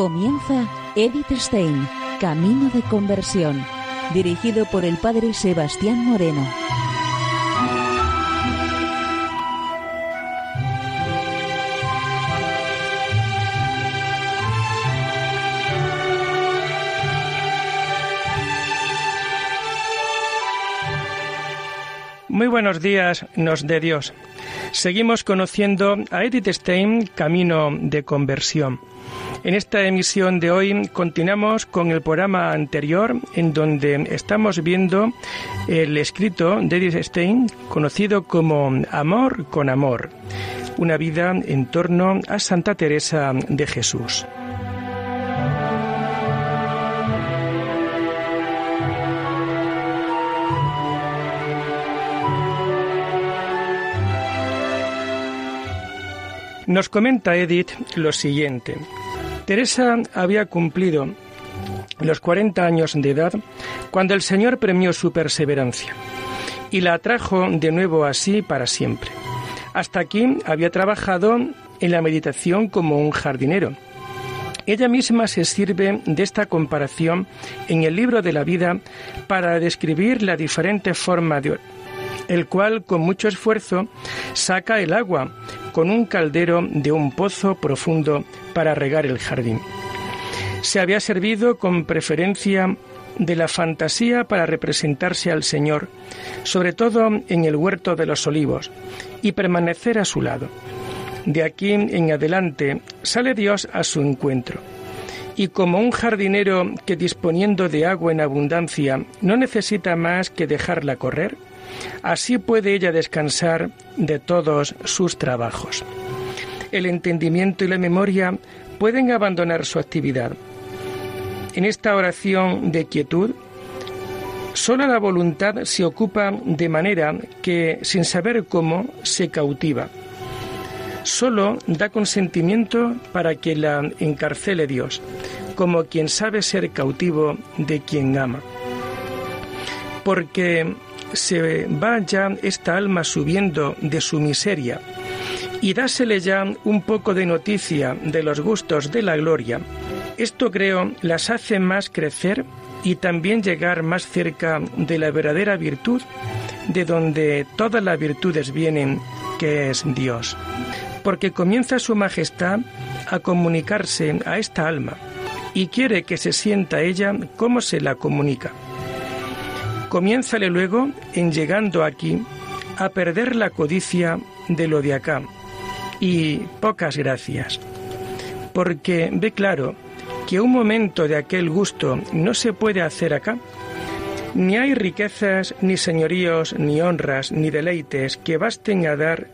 Comienza Edith Stein, Camino de Conversión, dirigido por el padre Sebastián Moreno. Muy buenos días, nos de Dios. Seguimos conociendo a Edith Stein, Camino de Conversión. En esta emisión de hoy continuamos con el programa anterior en donde estamos viendo el escrito de Edith Stein conocido como Amor con Amor, una vida en torno a Santa Teresa de Jesús. Nos comenta Edith lo siguiente. Teresa había cumplido los 40 años de edad cuando el Señor premió su perseverancia y la atrajo de nuevo así para siempre. Hasta aquí había trabajado en la meditación como un jardinero. Ella misma se sirve de esta comparación en el libro de la vida para describir la diferente forma de el cual con mucho esfuerzo saca el agua con un caldero de un pozo profundo para regar el jardín. Se había servido con preferencia de la fantasía para representarse al Señor, sobre todo en el huerto de los olivos, y permanecer a su lado. De aquí en adelante sale Dios a su encuentro. Y como un jardinero que disponiendo de agua en abundancia no necesita más que dejarla correr, Así puede ella descansar de todos sus trabajos. El entendimiento y la memoria pueden abandonar su actividad. En esta oración de quietud, solo la voluntad se ocupa de manera que, sin saber cómo, se cautiva. Solo da consentimiento para que la encarcele Dios, como quien sabe ser cautivo de quien ama. Porque se va ya esta alma subiendo de su miseria y dásele ya un poco de noticia de los gustos de la gloria, esto creo las hace más crecer y también llegar más cerca de la verdadera virtud, de donde todas las virtudes vienen, que es Dios. Porque comienza su majestad a comunicarse a esta alma y quiere que se sienta ella como se la comunica. Comiénzale luego, en llegando aquí, a perder la codicia de lo de acá. Y pocas gracias. Porque ve claro que un momento de aquel gusto no se puede hacer acá. Ni hay riquezas, ni señoríos, ni honras, ni deleites que basten a dar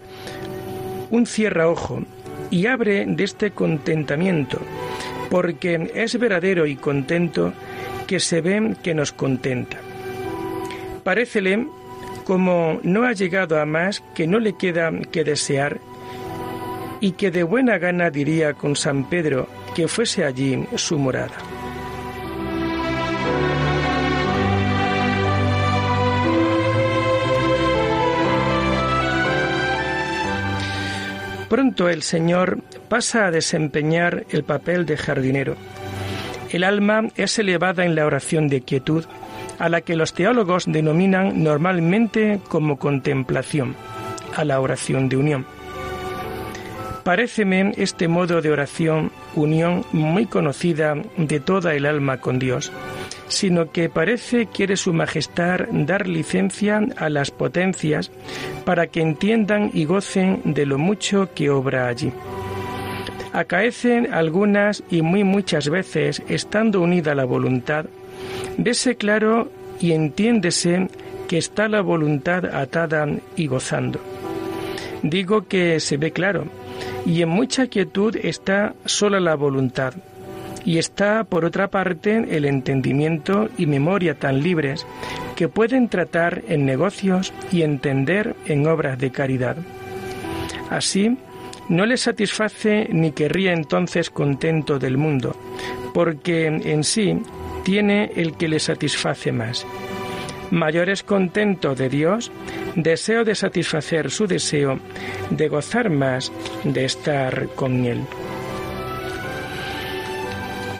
un cierra ojo y abre de este contentamiento, porque es verdadero y contento que se ve que nos contenta. Parécele como no ha llegado a más que no le queda que desear y que de buena gana diría con San Pedro que fuese allí su morada. Pronto el Señor pasa a desempeñar el papel de jardinero. El alma es elevada en la oración de quietud a la que los teólogos denominan normalmente como contemplación, a la oración de unión. Paréceme este modo de oración, unión muy conocida de toda el alma con Dios, sino que parece quiere su majestad dar licencia a las potencias para que entiendan y gocen de lo mucho que obra allí. Acaecen algunas y muy muchas veces, estando unida la voluntad, Vese claro y entiéndese que está la voluntad atada y gozando. Digo que se ve claro, y en mucha quietud está sola la voluntad, y está por otra parte el entendimiento y memoria tan libres que pueden tratar en negocios y entender en obras de caridad. Así, no le satisface ni querría entonces contento del mundo, porque en sí tiene el que le satisface más. Mayor es contento de Dios, deseo de satisfacer su deseo, de gozar más de estar con Él.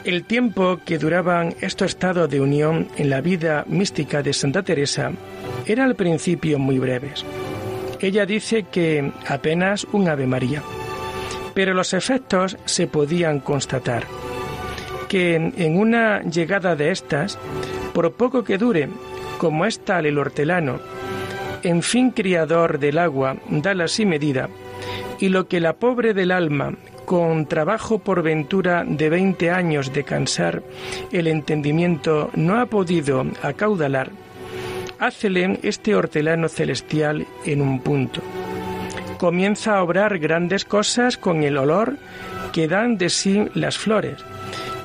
El tiempo que duraban estos estados de unión en la vida mística de Santa Teresa era al principio muy breves. Ella dice que apenas un Ave María, pero los efectos se podían constatar, que en una llegada de estas, por poco que dure, como es tal el hortelano, en fin criador del agua, dala sin medida, y lo que la pobre del alma, con trabajo por ventura de veinte años de cansar el entendimiento, no ha podido acaudalar, hácele este hortelano celestial en un punto. Comienza a obrar grandes cosas con el olor que dan de sí las flores,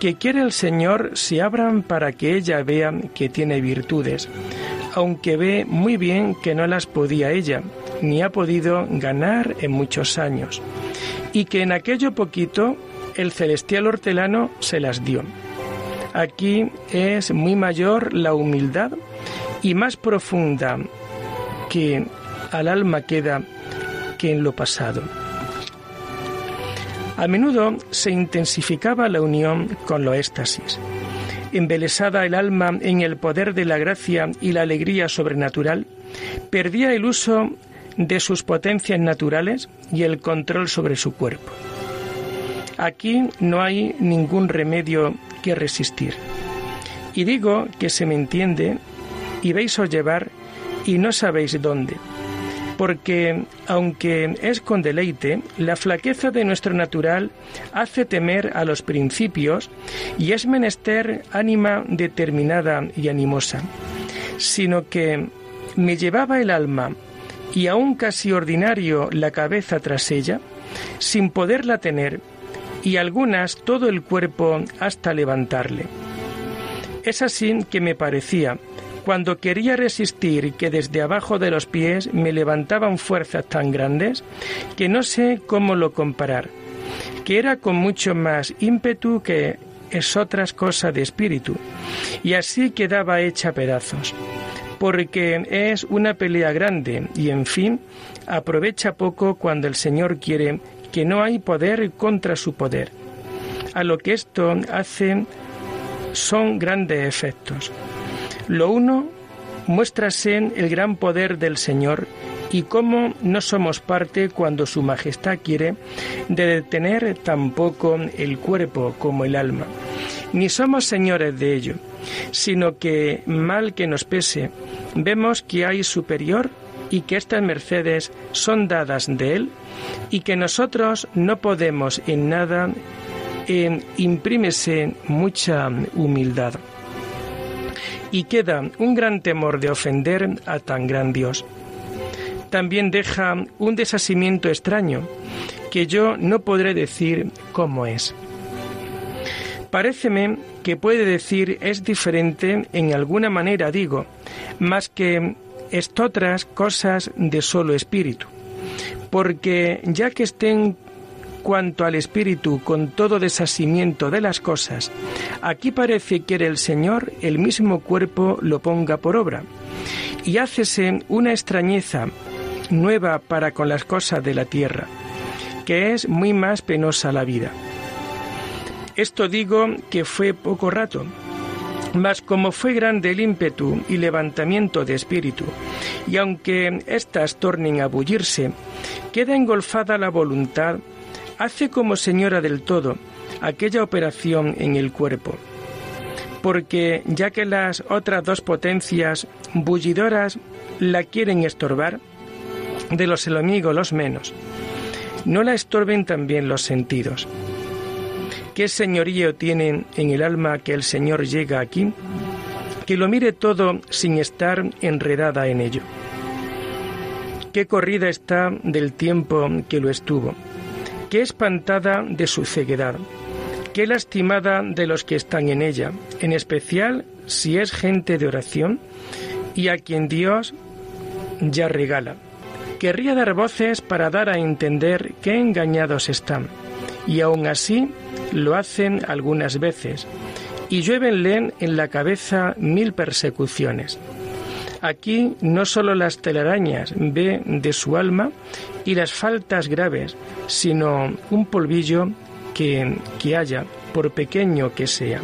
que quiere el Señor se abran para que ella vea que tiene virtudes, aunque ve muy bien que no las podía ella, ni ha podido ganar en muchos años, y que en aquello poquito el celestial hortelano se las dio. Aquí es muy mayor la humildad y más profunda que al alma queda que en lo pasado. A menudo se intensificaba la unión con lo éxtasis. Embelesada el alma en el poder de la gracia y la alegría sobrenatural, perdía el uso de sus potencias naturales y el control sobre su cuerpo. Aquí no hay ningún remedio que resistir. Y digo que se me entiende y veis os llevar y no sabéis dónde. Porque, aunque es con deleite, la flaqueza de nuestro natural hace temer a los principios y es menester ánima determinada y animosa, sino que me llevaba el alma y aún casi ordinario la cabeza tras ella, sin poderla tener, y algunas todo el cuerpo hasta levantarle. Es así que me parecía, cuando quería resistir que desde abajo de los pies me levantaban fuerzas tan grandes, que no sé cómo lo comparar, que era con mucho más ímpetu que es otras cosas de espíritu, y así quedaba hecha pedazos porque es una pelea grande y, en fin, aprovecha poco cuando el Señor quiere que no hay poder contra su poder. A lo que esto hace son grandes efectos. Lo uno, muéstrase el gran poder del Señor y cómo no somos parte cuando Su Majestad quiere de detener tampoco el cuerpo como el alma. Ni somos señores de ello, sino que, mal que nos pese, vemos que hay superior y que estas mercedes son dadas de Él y que nosotros no podemos en nada eh, imprímese mucha humildad. Y queda un gran temor de ofender a tan gran Dios. También deja un desasimiento extraño que yo no podré decir cómo es. Paréceme que puede decir es diferente en alguna manera, digo, más que estotras cosas de solo espíritu. Porque ya que estén cuanto al espíritu con todo desasimiento de las cosas, aquí parece que el Señor el mismo cuerpo lo ponga por obra. Y hácese una extrañeza nueva para con las cosas de la tierra, que es muy más penosa la vida. Esto digo que fue poco rato, mas como fue grande el ímpetu y levantamiento de espíritu, y aunque éstas tornen a bullirse, queda engolfada la voluntad, hace como señora del todo aquella operación en el cuerpo. Porque ya que las otras dos potencias bullidoras la quieren estorbar, de los enemigos los menos, no la estorben también los sentidos ¿Qué señorío tiene en el alma que el Señor llega aquí? Que lo mire todo sin estar enredada en ello. Qué corrida está del tiempo que lo estuvo. Qué espantada de su ceguedad. Qué lastimada de los que están en ella, en especial si es gente de oración y a quien Dios ya regala. Querría dar voces para dar a entender qué engañados están, y aún así lo hacen algunas veces, y lluevenle en la cabeza mil persecuciones. Aquí no solo las telarañas ve de su alma y las faltas graves, sino un polvillo que, que haya por pequeño que sea.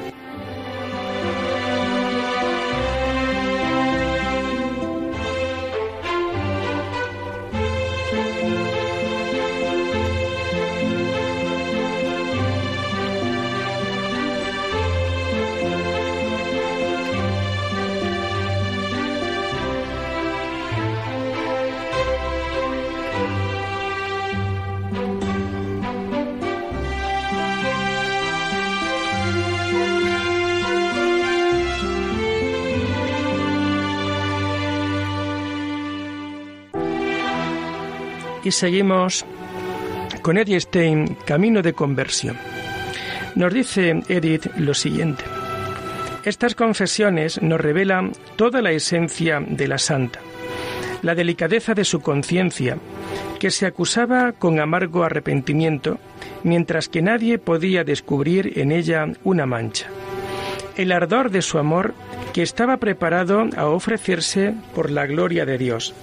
Seguimos con Edith Stein, Camino de Conversión. Nos dice Edith lo siguiente. Estas confesiones nos revelan toda la esencia de la santa, la delicadeza de su conciencia, que se acusaba con amargo arrepentimiento, mientras que nadie podía descubrir en ella una mancha. El ardor de su amor, que estaba preparado a ofrecerse por la gloria de Dios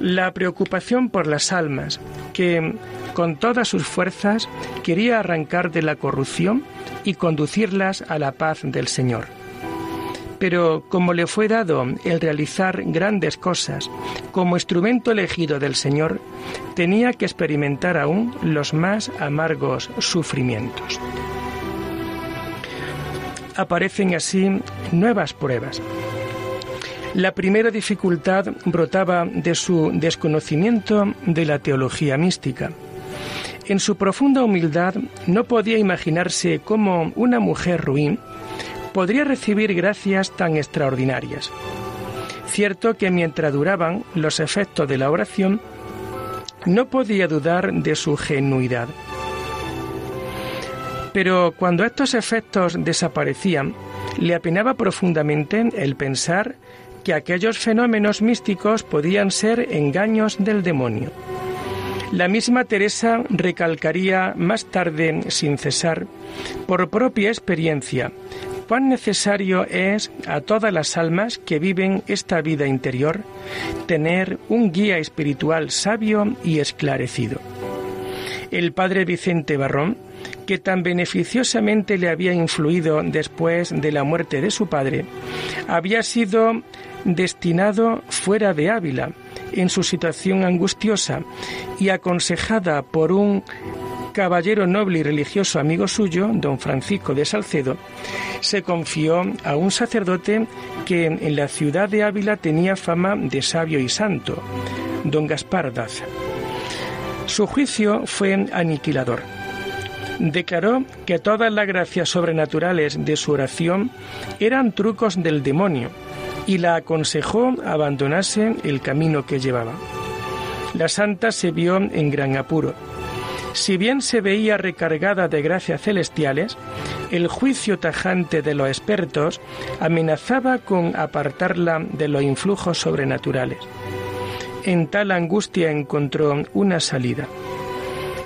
la preocupación por las almas, que con todas sus fuerzas quería arrancar de la corrupción y conducirlas a la paz del Señor. Pero como le fue dado el realizar grandes cosas como instrumento elegido del Señor, tenía que experimentar aún los más amargos sufrimientos. Aparecen así nuevas pruebas la primera dificultad brotaba de su desconocimiento de la teología mística. En su profunda humildad no podía imaginarse cómo una mujer ruin podría recibir gracias tan extraordinarias. Cierto que mientras duraban los efectos de la oración, no podía dudar de su genuidad. Pero cuando estos efectos desaparecían, le apenaba profundamente el pensar que aquellos fenómenos místicos podían ser engaños del demonio. La misma Teresa recalcaría más tarde, sin cesar, por propia experiencia, cuán necesario es a todas las almas que viven esta vida interior tener un guía espiritual sabio y esclarecido. El padre Vicente Barrón, que tan beneficiosamente le había influido después de la muerte de su padre, había sido destinado fuera de Ávila, en su situación angustiosa, y aconsejada por un caballero noble y religioso amigo suyo, don Francisco de Salcedo, se confió a un sacerdote que en la ciudad de Ávila tenía fama de sabio y santo, don Gaspar Daza. Su juicio fue aniquilador. Declaró que todas las gracias sobrenaturales de su oración eran trucos del demonio y la aconsejó abandonase el camino que llevaba. La santa se vio en gran apuro. Si bien se veía recargada de gracias celestiales, el juicio tajante de los expertos amenazaba con apartarla de los influjos sobrenaturales. En tal angustia encontró una salida.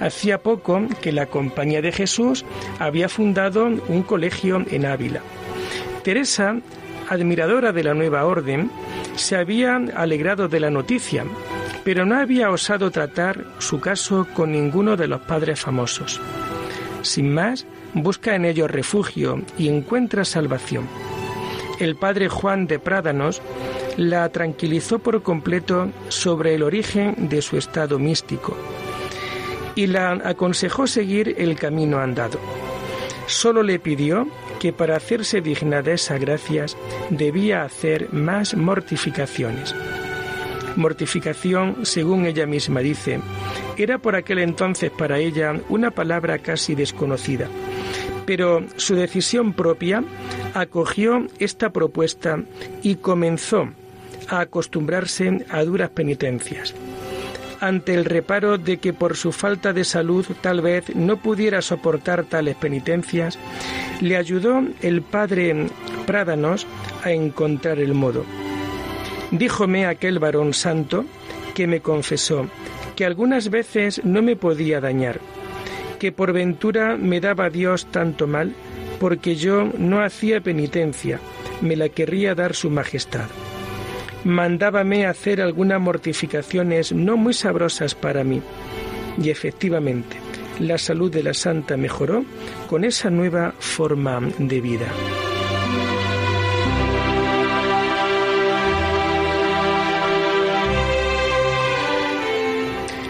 Hacía poco que la Compañía de Jesús había fundado un colegio en Ávila. Teresa admiradora de la nueva orden, se había alegrado de la noticia, pero no había osado tratar su caso con ninguno de los padres famosos. Sin más, busca en ellos refugio y encuentra salvación. El padre Juan de Prádanos la tranquilizó por completo sobre el origen de su estado místico y la aconsejó seguir el camino andado. Solo le pidió que para hacerse digna de esas gracias debía hacer más mortificaciones. Mortificación, según ella misma dice, era por aquel entonces para ella una palabra casi desconocida, pero su decisión propia acogió esta propuesta y comenzó a acostumbrarse a duras penitencias ante el reparo de que por su falta de salud tal vez no pudiera soportar tales penitencias, le ayudó el padre Prádanos a encontrar el modo. Díjome aquel varón santo que me confesó que algunas veces no me podía dañar, que por ventura me daba Dios tanto mal porque yo no hacía penitencia, me la querría dar su majestad mandábame hacer algunas mortificaciones no muy sabrosas para mí. Y efectivamente, la salud de la santa mejoró con esa nueva forma de vida.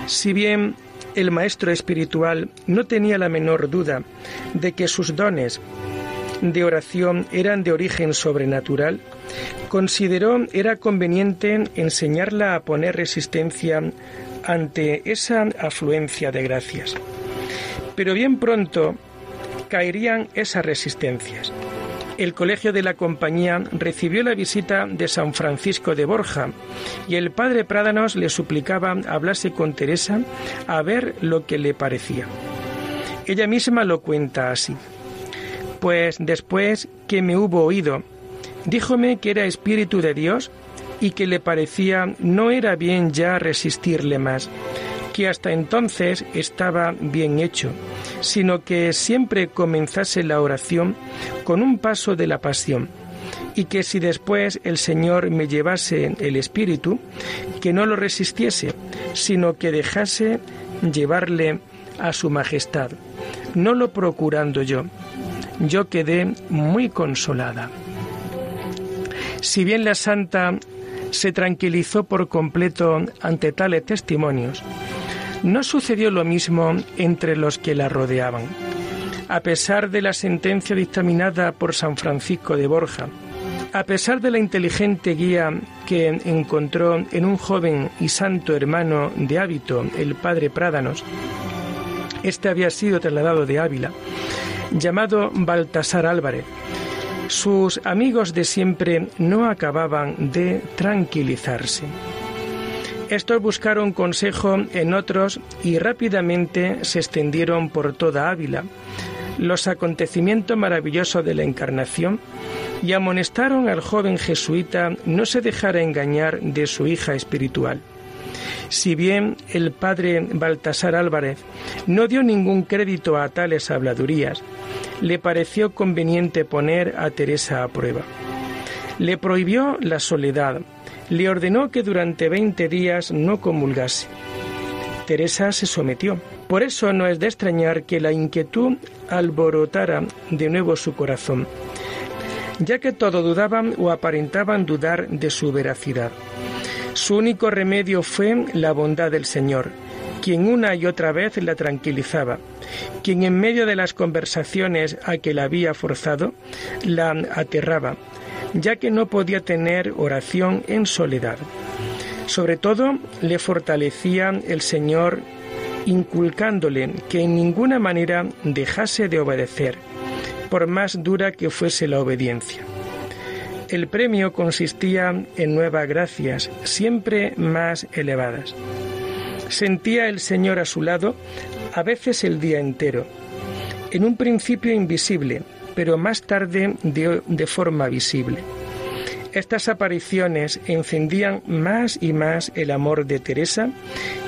Si bien el maestro espiritual no tenía la menor duda de que sus dones de oración eran de origen sobrenatural, consideró era conveniente enseñarla a poner resistencia ante esa afluencia de gracias. Pero bien pronto caerían esas resistencias. El Colegio de la Compañía recibió la visita de San Francisco de Borja y el padre Prádanos le suplicaba hablase con Teresa a ver lo que le parecía. Ella misma lo cuenta así. Pues después que me hubo oído, díjome que era espíritu de Dios y que le parecía no era bien ya resistirle más, que hasta entonces estaba bien hecho, sino que siempre comenzase la oración con un paso de la pasión, y que si después el Señor me llevase el Espíritu, que no lo resistiese, sino que dejase llevarle a su majestad, no lo procurando yo. Yo quedé muy consolada. Si bien la santa se tranquilizó por completo ante tales testimonios, no sucedió lo mismo entre los que la rodeaban. A pesar de la sentencia dictaminada por San Francisco de Borja, a pesar de la inteligente guía que encontró en un joven y santo hermano de hábito, el padre Prádanos, este había sido trasladado de Ávila, llamado Baltasar Álvarez. Sus amigos de siempre no acababan de tranquilizarse. Estos buscaron consejo en otros y rápidamente se extendieron por toda Ávila los acontecimientos maravillosos de la Encarnación y amonestaron al joven jesuita no se dejara engañar de su hija espiritual. Si bien el padre Baltasar Álvarez no dio ningún crédito a tales habladurías, le pareció conveniente poner a Teresa a prueba. Le prohibió la soledad, le ordenó que durante veinte días no comulgase. Teresa se sometió. Por eso no es de extrañar que la inquietud alborotara de nuevo su corazón, ya que todo dudaban o aparentaban dudar de su veracidad. Su único remedio fue la bondad del Señor, quien una y otra vez la tranquilizaba, quien en medio de las conversaciones a que la había forzado, la aterraba, ya que no podía tener oración en soledad. Sobre todo le fortalecía el Señor inculcándole que en ninguna manera dejase de obedecer, por más dura que fuese la obediencia. El premio consistía en nuevas gracias, siempre más elevadas. Sentía el Señor a su lado, a veces el día entero, en un principio invisible, pero más tarde de, forma visible. Estas apariciones encendían más y más el amor de Teresa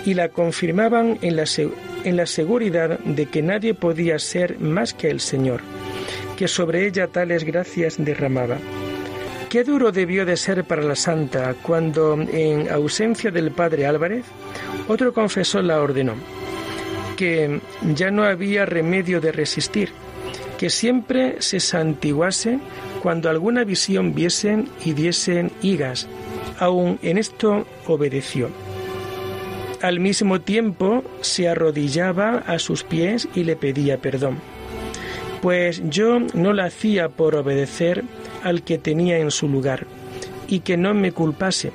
y la confirmaban en la, en la seguridad de que nadie podía ser más que el Señor, que sobre ella tales gracias derramaba. Qué duro debió de ser para la santa cuando, en ausencia del padre Álvarez, otro confesor la ordenó, que ya no había remedio de resistir, que siempre se santiguase cuando alguna visión viesen y diesen higas. Aun en esto obedeció. Al mismo tiempo se arrodillaba a sus pies y le pedía perdón. Pues yo no la hacía por obedecer al que tenía en su lugar, y que no me culpase,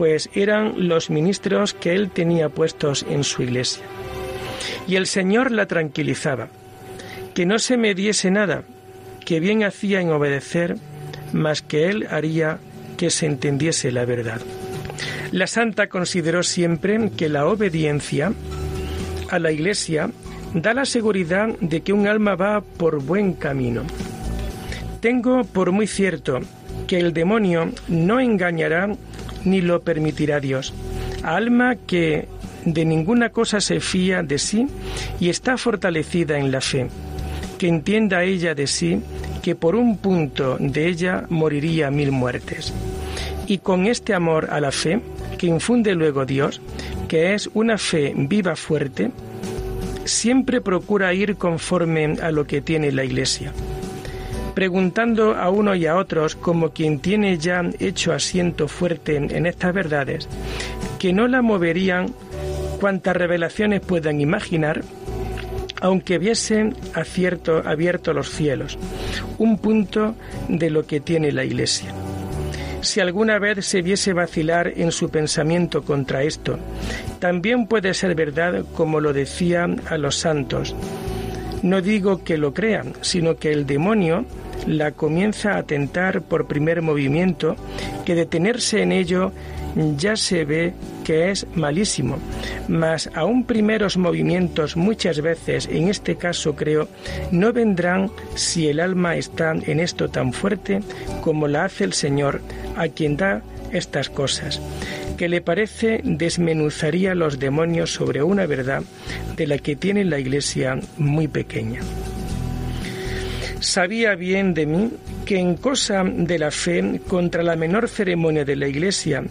pues eran los ministros que él tenía puestos en su iglesia. Y el Señor la tranquilizaba que no se me diese nada, que bien hacía en obedecer, mas que él haría que se entendiese la verdad. La santa consideró siempre que la obediencia a la Iglesia da la seguridad de que un alma va por buen camino. Tengo por muy cierto que el demonio no engañará ni lo permitirá Dios. Alma que de ninguna cosa se fía de sí y está fortalecida en la fe que entienda ella de sí que por un punto de ella moriría mil muertes. Y con este amor a la fe que infunde luego Dios, que es una fe viva fuerte, siempre procura ir conforme a lo que tiene la Iglesia, preguntando a uno y a otros, como quien tiene ya hecho asiento fuerte en estas verdades, que no la moverían cuantas revelaciones puedan imaginar, aunque viesen acierto, abierto los cielos, un punto de lo que tiene la Iglesia. Si alguna vez se viese vacilar en su pensamiento contra esto, también puede ser verdad como lo decía a los santos. No digo que lo crean, sino que el demonio la comienza a tentar por primer movimiento, que detenerse en ello ya se ve que es malísimo, mas aún primeros movimientos muchas veces, en este caso creo, no vendrán si el alma está en esto tan fuerte como la hace el Señor, a quien da estas cosas, que le parece desmenuzaría los demonios sobre una verdad de la que tiene la Iglesia muy pequeña. Sabía bien de mí que en cosa de la fe, contra la menor ceremonia de la Iglesia,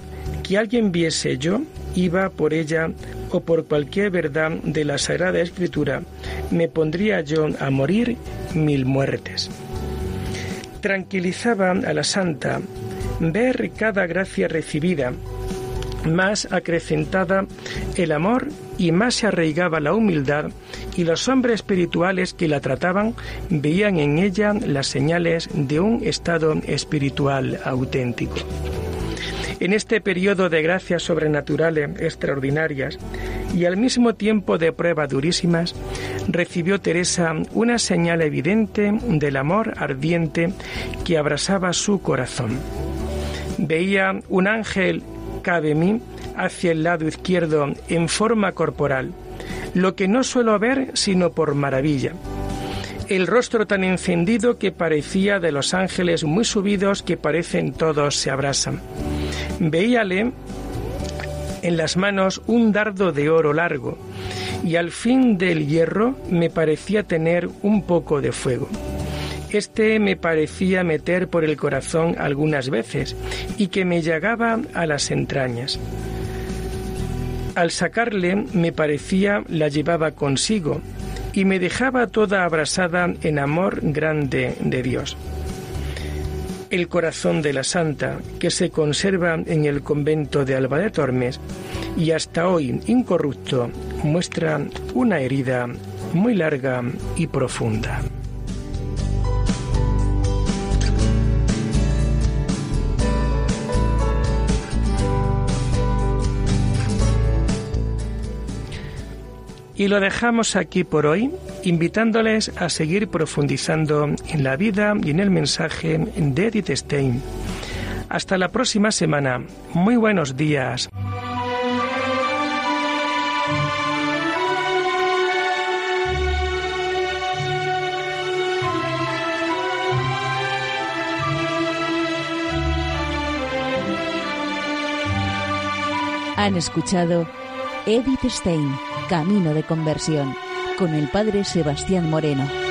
que alguien viese yo, iba por ella o por cualquier verdad de la Sagrada Escritura, me pondría yo a morir mil muertes. Tranquilizaba a la santa ver cada gracia recibida, más acrecentada el amor y más se arraigaba la humildad y los hombres espirituales que la trataban veían en ella las señales de un estado espiritual auténtico. En este periodo de gracias sobrenaturales extraordinarias y al mismo tiempo de pruebas durísimas, recibió Teresa una señal evidente del amor ardiente que abrasaba su corazón. Veía un ángel cabe mí hacia el lado izquierdo en forma corporal, lo que no suelo ver sino por maravilla el rostro tan encendido que parecía de los ángeles muy subidos que parecen todos se abrasan. Veíale en las manos un dardo de oro largo y al fin del hierro me parecía tener un poco de fuego. Este me parecía meter por el corazón algunas veces y que me llegaba a las entrañas. Al sacarle me parecía la llevaba consigo y me dejaba toda abrasada en amor grande de Dios el corazón de la santa que se conserva en el convento de Alba de Tormes y hasta hoy incorrupto muestra una herida muy larga y profunda. Y lo dejamos aquí por hoy, invitándoles a seguir profundizando en la vida y en el mensaje de Edith Stein. Hasta la próxima semana. Muy buenos días. Han escuchado Edith Stein Camino de Conversión con el Padre Sebastián Moreno.